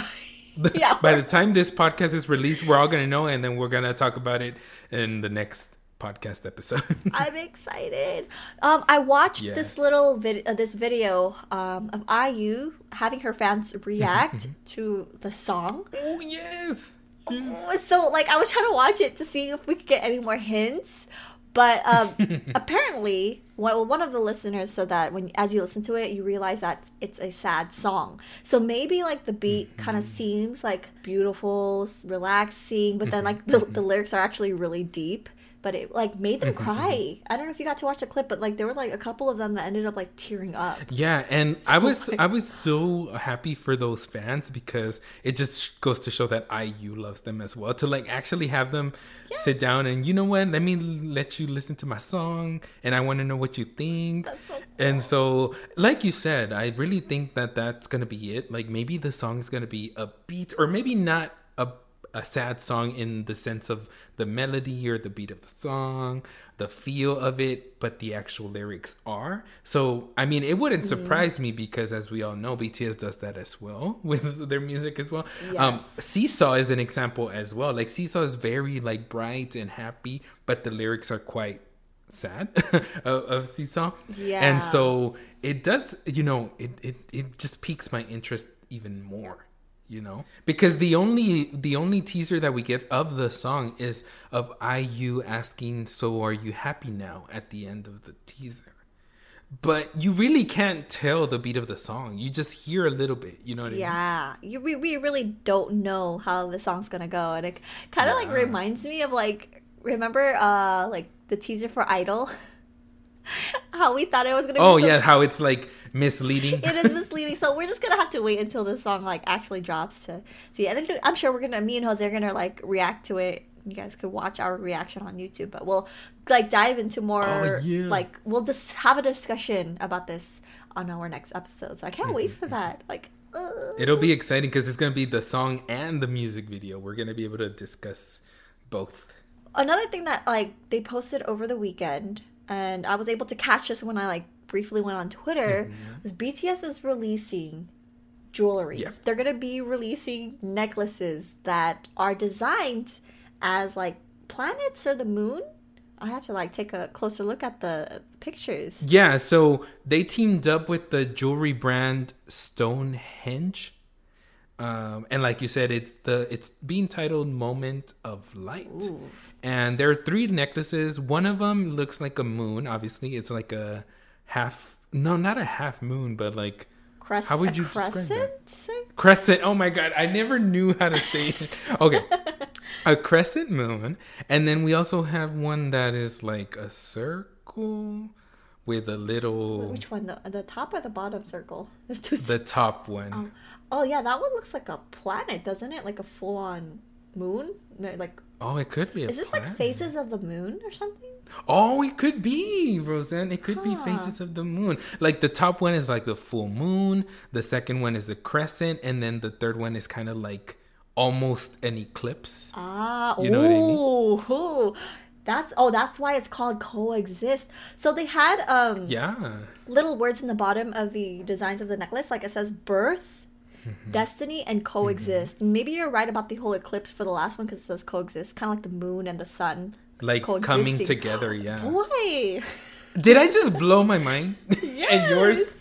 Yeah. by the time this podcast is released, we're all gonna know, and then we're gonna talk about it in the next podcast episode. I'm excited. Um, I watched Yes. this little vid- uh, this video um, of IU having her fans react to the song. oh yes. yes. So like I was trying to watch it to see if we could get any more hints, But um, apparently, one, one of the listeners said that when as you listen to it, you realize that it's a sad song. So maybe like the beat mm-hmm. kind of seems like beautiful, relaxing, but then mm-hmm. like the, mm-hmm. the lyrics are actually really deep. But it like made them mm-hmm, mm-hmm. cry. I don't know if you got to watch the clip, but like there were like a couple of them that ended up like tearing up. Yeah, and I was I was so happy for those fans because it just goes to show that IU loves them as well. To like actually have them sit down and you know what, let me let you listen to my song and I want to know what you think. so And so, like you said, I really think that that's gonna be it. Like maybe the song is gonna be a beat, or maybe not a sad song in the sense of the melody or the beat of the song, the feel of it, but the actual lyrics are. So, I mean, it wouldn't surprise me because, as we all know, BTS does that as well with their music as well. Um, Seesaw is an example as well. Like Seesaw is very like bright and happy, but the lyrics are quite sad of, of Seesaw. Yeah. And so it does, you know, it, it, it just piques my interest even more you know? Because the only the only teaser that we get of the song is of IU asking so are you happy now? at the end of the teaser. But you really can't tell the beat of the song. You just hear a little bit you know what I mean? Yeah, we, we really don't know how the song's gonna go, and it kind of like reminds me of like remember uh like the teaser for Idol, how we thought it was gonna. oh be so- yeah how it's like misleading it is misleading. So we're just gonna have to wait until the song like actually drops to see. And I'm sure we're gonna me and Jose are gonna like react to it. You guys could watch our reaction on YouTube, but we'll like dive into more. Oh, yeah. Like we'll just have a discussion about this on our next episode. So I can't wait for that. Like. ugh. it'll be exciting because it's gonna be the song and the music video we're gonna be able to discuss both another thing that like they posted over the weekend and i was able to catch this when i like briefly went on twitter was bts is releasing jewelry Yeah. they're gonna be releasing necklaces that are designed as like planets or the moon i have to like take a closer look at the pictures Yeah, so they teamed up with the jewelry brand Stonehenge. Um, and like you said, it's the it's being titled Moment of Light. And there are three necklaces. One of them looks like a moon. Obviously, it's like a half. No, not a half moon, but like Crest- How would you describe crescent crescent. Oh my god, I never knew how to say it. Okay. a crescent moon. And then we also have one that is like a circle with a little which one the, the top or the bottom circle there's two the top one. Oh. oh yeah, that one looks like a planet, doesn't it? Like a full-on moon. Like, Oh, it could be a is this like Faces of the moon or something? Oh, it could be, Rosan. It could be Faces of the moon. Like the top one is like the full moon, the second one is the crescent, and then the third one is kind of like almost an eclipse. Ah, You know what I mean? ooh, ooh. That's oh, that's why it's called coexist. So they had um Yeah. little words in the bottom of the designs of the necklace, like it says birth. Destiny, and coexist. Maybe you're right about the whole eclipse for the last one because it says coexist, kind of like the moon and the sun. Like coming together, yeah. Boy, Did I just blow my mind? and yours?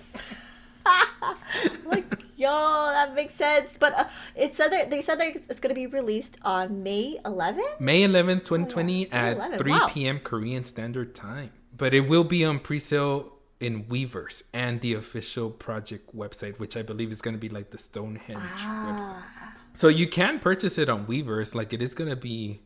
like yo, that makes sense. But uh, it said that they said that it's going to be released on May 11th. May 11th, 2020 May at 11th, 3 wow. p.m. Korean Standard Time. But it will be on pre-sale in Weverse and the official project website, which I believe is going to be like the Stonehenge Ah. website. So you can purchase it on Weverse. Like it is going to be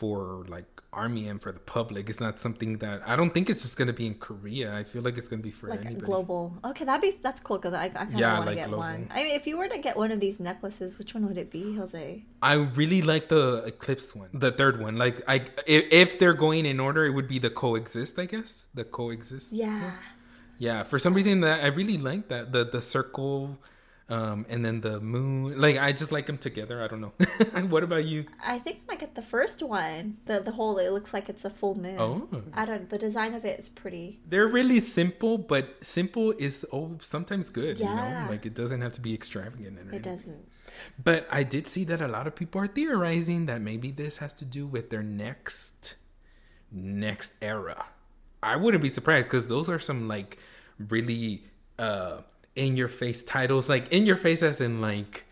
for like army and for the public. It's not something that I don't think it's just going to be in Korea. I feel like it's going to be for like anybody. global. Okay, that'd be that's cool because I, I kind of Yeah, want to like get global. one. I mean, if you were to get one of these necklaces, which one would it be, Jose? I really like the eclipse one, the third one. Like, I if, if they're going in order, it would be the coexist, I guess. The coexist. Yeah, Yeah, for some reason that I really like that the the circle, um, and then the moon. Like I just like them together. I don't know. what about you? I think I get the first one. The the whole it looks like it's a full moon. Oh. I don't. The design of it is pretty. They're really simple, but simple is oh sometimes good. You Yeah. know, like it doesn't have to be extravagant. It doesn't. But I did see that a lot of people are theorizing that maybe this has to do with their next next era. I wouldn't be surprised because those are some like really uh in your face titles, like in your face as in like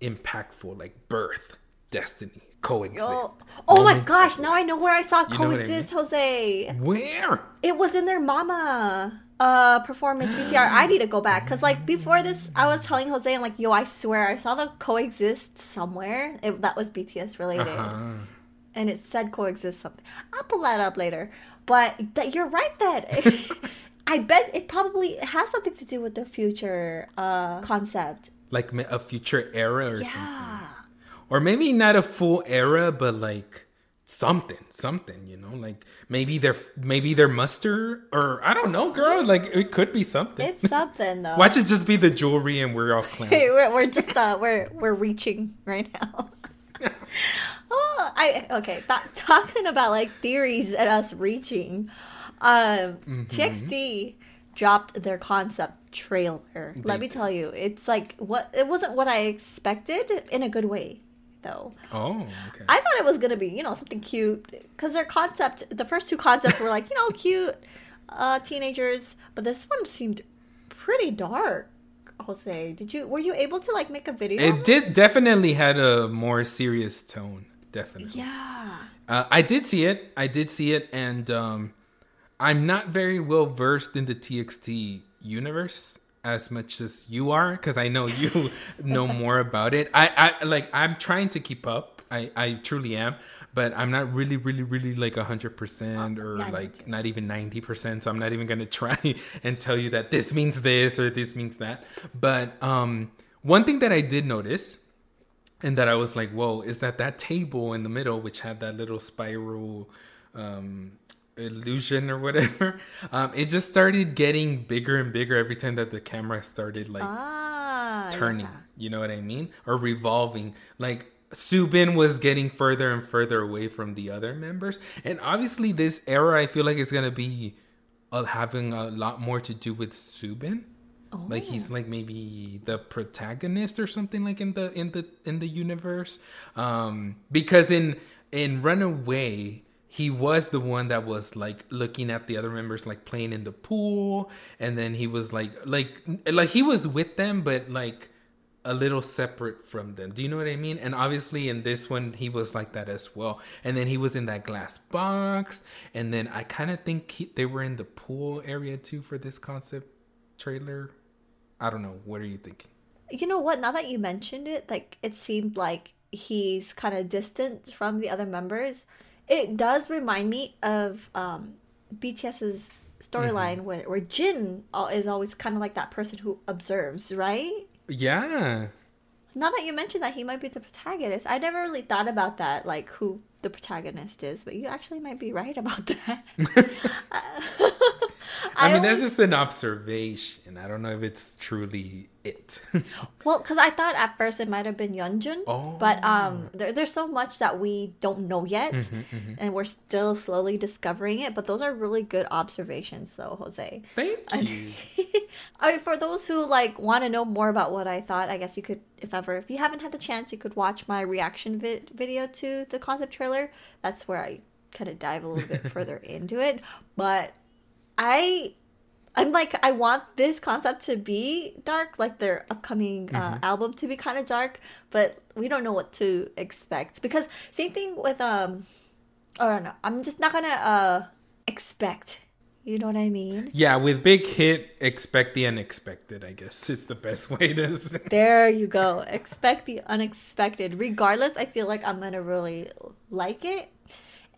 impactful, like birth, destiny, coexist. Oh, oh my gosh! Now I know where I saw You what I coexist, Jose. Where? It was in their mama uh performance VCR. I need to go back because like before this, I was telling Jose, I'm like, yo, I swear I saw the coexist somewhere. It, that was BTS related, Uh-huh. and it said coexist something. I'll pull that up later. But that you're right that. I bet it probably has something to do with the future uh, concept. Like a future era or something. Or maybe not a full era, but like something, something, you know, like maybe they're maybe they're muster or I don't know, girl. Like it could be something. It's something though. Watch it just be the jewelry and we're all clowns. We're, we're just uh we're we're reaching right now. oh, I okay. Th- talking about like theories and us reaching. Um, Mm-hmm. TXT dropped their concept trailer. Let me tell you, it's like what it wasn't what I expected in a good way, though. Oh, okay. I thought it was gonna be, you know, something cute because their concept, the first two concepts were like, you know, cute uh, teenagers, but this one seemed pretty dark. Jose, did you were you able to like make a video? it did definitely had a more serious tone. Definitely. Yeah. Uh, I did see it. I did see it, and um, I'm not very well versed in the TXT universe as much as you are, because I know you know more about it. I, I like. I'm trying to keep up. I, I truly am, but I'm not really, really, really like hundred percent or yeah, like not even ninety percent. So I'm not even gonna try and tell you that this means this or this means that. But um, one thing that I did notice and that I was like, "Whoa!" Is that that table in the middle, which had that little spiral um, illusion or whatever? Um, it just started getting bigger and bigger every time that the camera started like Ah. turning. You know what I mean? Or revolving. Like Soobin was getting further and further away from the other members, and obviously this era, I feel like is gonna be uh, having a lot more to do with Soobin. Like he's like maybe the protagonist or something like in the in the in the universe. Um because in in Runaway he was the one that was like looking at the other members like playing in the pool and then he was like like like he was with them but like a little separate from them. Do you know what I mean? And obviously in this one he was like that as well. And then he was in that glass box and then I kind of think he, they were in the pool area too for this concept trailer. I don't know. What are you thinking? You know what? Now that you mentioned it, like it seemed like he's kind of distant from the other members. It does remind me of um, BTS's storyline where, where Jin is always kind of like that person who observes, right? Yeah. Now that you mentioned that he might be the protagonist, I never really thought about that, like who the protagonist is, but you actually might be right about that. I, mean, always- that's just an observation. I don't know if it's truly it. Well, because I thought at first it might have been Yeonjun, Oh. but um, there, there's so much that we don't know yet, Mm-hmm, and we're still slowly discovering it. But those are really good observations, though, Jose. Thank you. I mean, for those who like want to know more about what I thought, I guess you could, if ever, if you haven't had the chance, you could watch my reaction vi- video to the concept trailer. That's where I kind of dive a little bit further into it. But I, I'm like, I want this concept to be dark, like their upcoming uh, album to be kind of dark, but we don't know what to expect because same thing with um, or no, I'm just not gonna uh expect. You know what I mean? Yeah, with big hit, expect the unexpected. I guess is the best way to. Say. There you go. Expect the unexpected. Regardless, I feel like I'm gonna really like it,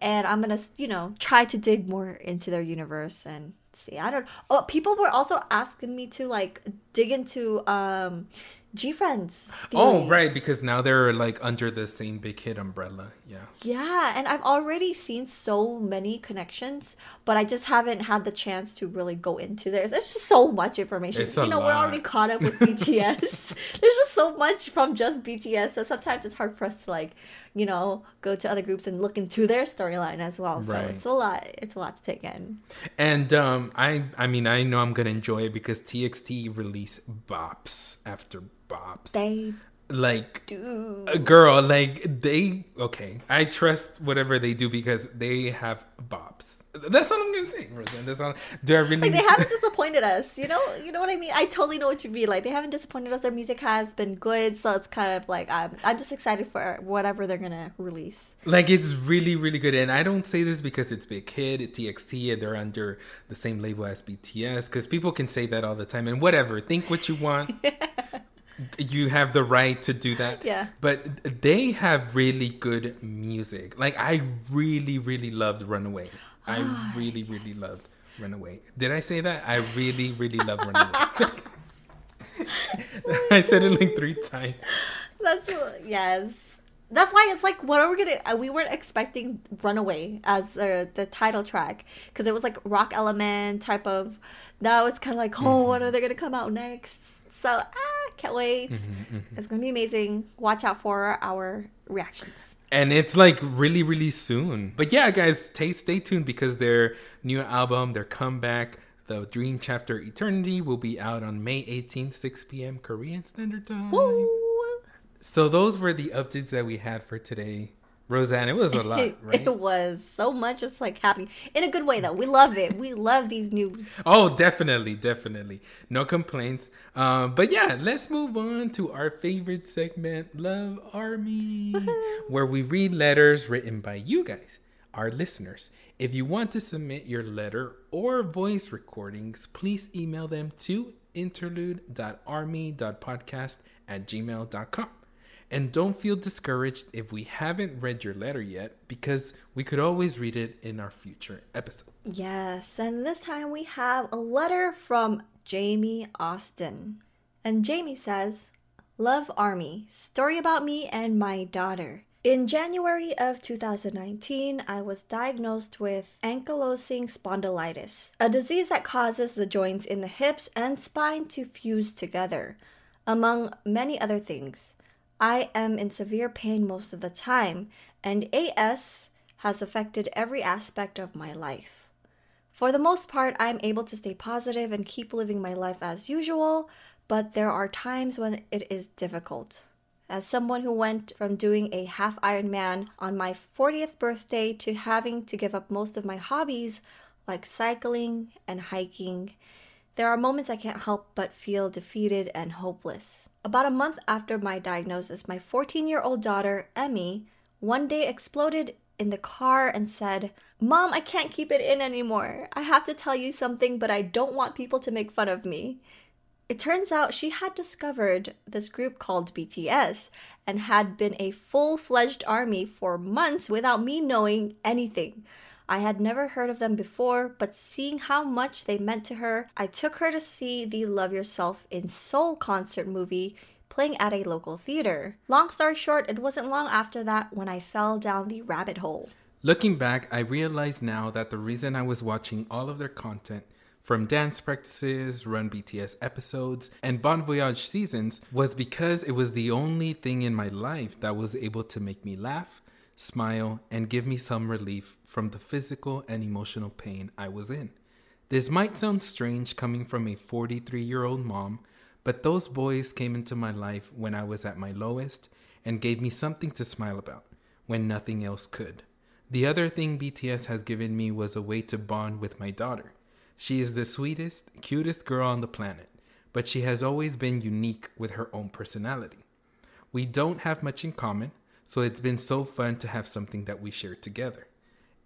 and I'm gonna, you know, try to dig more into their universe and see. I don't. Oh, people were also asking me to like dig into um, G Friends. Oh, right, because now they're like under the same big hit umbrella. Yeah. Yeah, and I've already seen so many connections, but I just haven't had the chance to really go into there. There's just so much information. It's you know, we're already caught up with BTS. There's just so much from just BTS that sometimes it's hard for us to like, you know, go to other groups and look into their storyline as well. So Right. it's a lot. It's a lot to take in. And um, I, I mean, I know I'm gonna enjoy it because TXT release bops after bops. They like Dude. a girl like they okay i trust whatever they do because they have bobs that's all i'm gonna say Rosan. that's all do i really Like they haven't disappointed us, you know. You know what I mean? I totally know what you mean. Like they haven't disappointed us. Their music has been good, so it's kind of like I'm. I'm just excited for whatever they're gonna release. like it's really really good and i don't say this because it's big hit txt and they're under the same label as bts because people can say that all the time and whatever think what you want you have the right to do that Yeah. but they have really good music like i really really loved runaway i really really loved runaway did i say that i really really love runaway i said it like three times That's yes. That's why it's like, what are we gonna? uh, We weren't expecting "Runaway" as the the title track because it was like rock element type of. Now it's kind of like, oh, what are they gonna come out next? So ah, can't wait. It's gonna be amazing. Watch out for our reactions. and it's like really really soon but yeah guys stay, stay tuned because their new album their comeback the dream chapter eternity will be out on may 18th 6 p.m korean standard time Woo! so those were the updates that we had for today rosan it was a lot right It was so much just like happening in a good way though. We love it. We love these news. Oh, definitely, definitely. No complaints. Um, but yeah, let's move on to our favorite segment, Love Army, where we read letters written by you guys, our listeners. If you want to submit your letter or voice recordings, please email them to interlude.army.podcast at gmail.com. And don't feel discouraged if we haven't read your letter yet, because we could always read it in our future episodes. Yes, and this time we have a letter from Jamie Austin. And Jamie says, Love Army, story about me and my daughter. In January of 2019, I was diagnosed with ankylosing spondylitis, a disease that causes the joints in the hips and spine to fuse together, among many other things. I am in severe pain most of the time, and AS has affected every aspect of my life. For the most part, I'm able to stay positive and keep living my life as usual, but there are times when it is difficult. As someone who went from doing a half Ironman on my 40th birthday to having to give up most of my hobbies like cycling and hiking, there are moments I can't help but feel defeated and hopeless. About a month after my diagnosis, my 14 year old daughter, Emmy, one day exploded in the car and said, Mom, I can't keep it in anymore. I have to tell you something, but I don't want people to make fun of me. It turns out she had discovered this group called BTS and had been a full fledged army for months without me knowing anything. I had never heard of them before, but seeing how much they meant to her, I took her to see the Love Yourself in Seoul concert movie playing at a local theater. Long story short, it wasn't long after that when I fell down the rabbit hole. Looking back, I realize now that the reason I was watching all of their content, from dance practices, Run BTS episodes, and Bon Voyage seasons, was because it was the only thing in my life that was able to make me laugh, smile, and give me some relief from the physical and emotional pain I was in. This might sound strange coming from a 43 year old mom, but those boys came into my life when I was at my lowest and gave me something to smile about when nothing else could. The other thing BTS has given me was a way to bond with my daughter. She is the sweetest, cutest girl on the planet, but she has always been unique with her own personality. We don't have much in common, so it's been so fun to have something that we share together.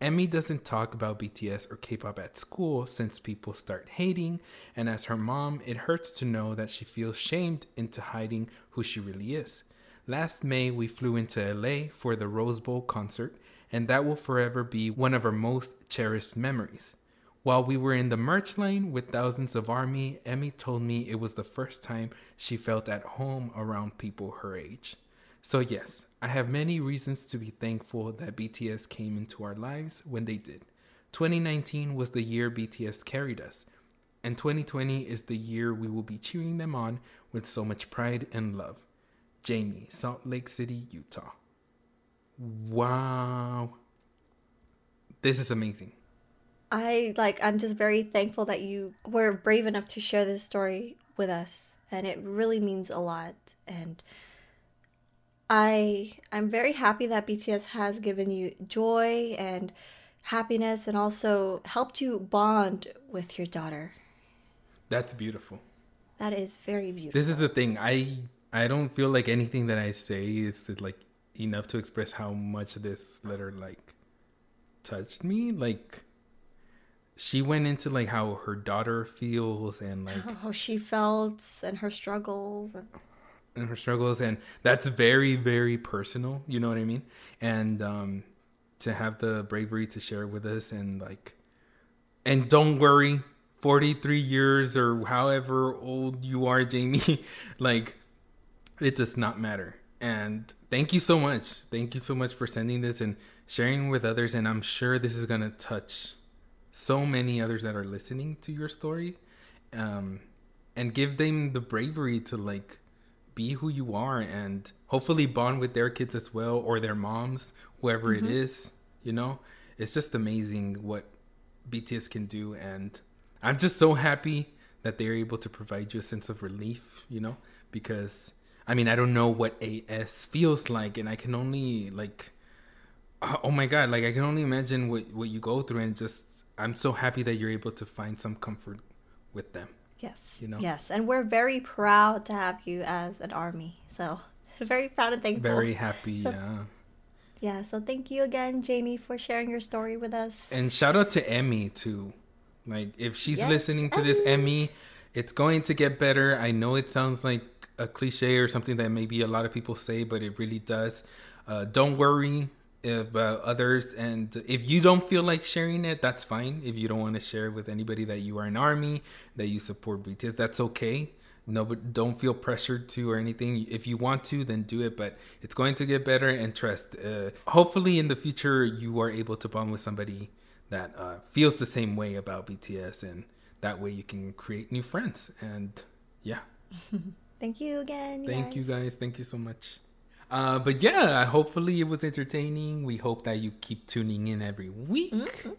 Emmy doesn't talk about BTS or K pop at school since people start hating, and as her mom, it hurts to know that she feels shamed into hiding who she really is. Last May, we flew into LA for the Rose Bowl concert, and that will forever be one of our most cherished memories. While we were in the merch lane with thousands of army, Emmy told me it was the first time she felt at home around people her age. So, yes, I have many reasons to be thankful that BTS came into our lives when they did. 2019 was the year BTS carried us, and 2020 is the year we will be cheering them on with so much pride and love. Jamie, Salt Lake City, Utah. Wow. This is amazing. I like I'm just very thankful that you were brave enough to share this story with us and it really means a lot and I I'm very happy that BTS has given you joy and happiness and also helped you bond with your daughter. That's beautiful. That is very beautiful. This is the thing. I I don't feel like anything that I say is like enough to express how much this letter like touched me. Like she went into like how her daughter feels and like how she felt and her struggles and and her struggles and that's very very personal you know what i mean? And um to have the bravery to share with us and like and don't worry 43 years or however old you are jamie like it does not matter. And thank you so much. Thank you so much for sending this and sharing with others and i'm sure this is going to touch so many others that are listening to your story um and give them the bravery to like be who you are and hopefully bond with their kids as well or their moms, whoever mm-hmm. it is. You know, it's just amazing what BTS can do. And I'm just so happy that they're able to provide you a sense of relief, you know, because I mean, I don't know what AS feels like, and I can only like, oh my god, like I can only imagine what what you go through, and just I'm so happy that you're able to find some comfort with them. Yes. You know? Yes. And we're very proud to have you as an army. So very proud and thankful. Very happy, so, yeah. Yeah, so thank you again, Jamie, for sharing your story with us. And shout out to Emmy too. Like if she's yes, listening to Emmy. this, Emmy, it's going to get better. I know it sounds like a cliche or something that maybe a lot of people say, but it really does. Uh, don't worry about others and if you don't feel like sharing it that's fine. If you don't want to share it with anybody that you are an army that you support bts that's okay. No but don't feel pressured to or anything. If you want to then do it but it's going to get better and trust uh, hopefully in the future you are able to bond with somebody that uh, feels the same way about bts and that way you can create new friends and yeah. Thank you again thank guys. you guys. Thank you so much uh, but yeah, hopefully it was entertaining. We hope that you keep tuning in every week. Mm-hmm.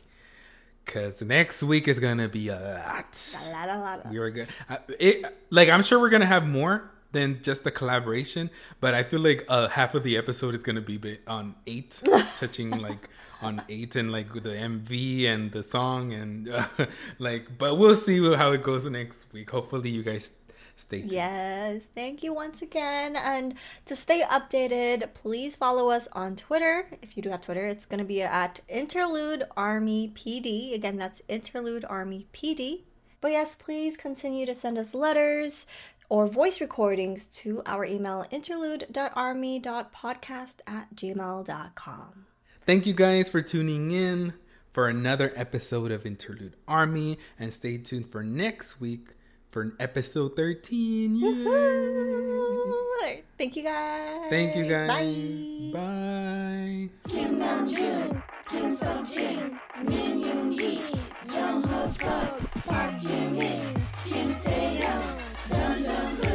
Cause next week is gonna be a lot. A lot, a lot. We are gonna, uh, it, like I'm sure we're gonna have more than just the collaboration, but I feel like uh, half of the episode is gonna be on eight, touching like on eight and like the MV and the song and uh, like. But we'll see how it goes next week. Hopefully, you guys stay tuned. Yes, thank you once again. And to stay updated, please follow us on Twitter. If you do have Twitter, it's going to be at Interlude Army PD. Again, that's Interlude Army PD. But yes, please continue to send us letters or voice recordings to our email interlude.army.podcast at gmail.com. Thank you guys for tuning in for another episode of Interlude Army and stay tuned for next week for episode 13. Yay. Thank you guys. Thank you guys. Bye. Bye. Kim Namjoon, Kim Min Ho Suk, Park Jimin, Kim Jung Jung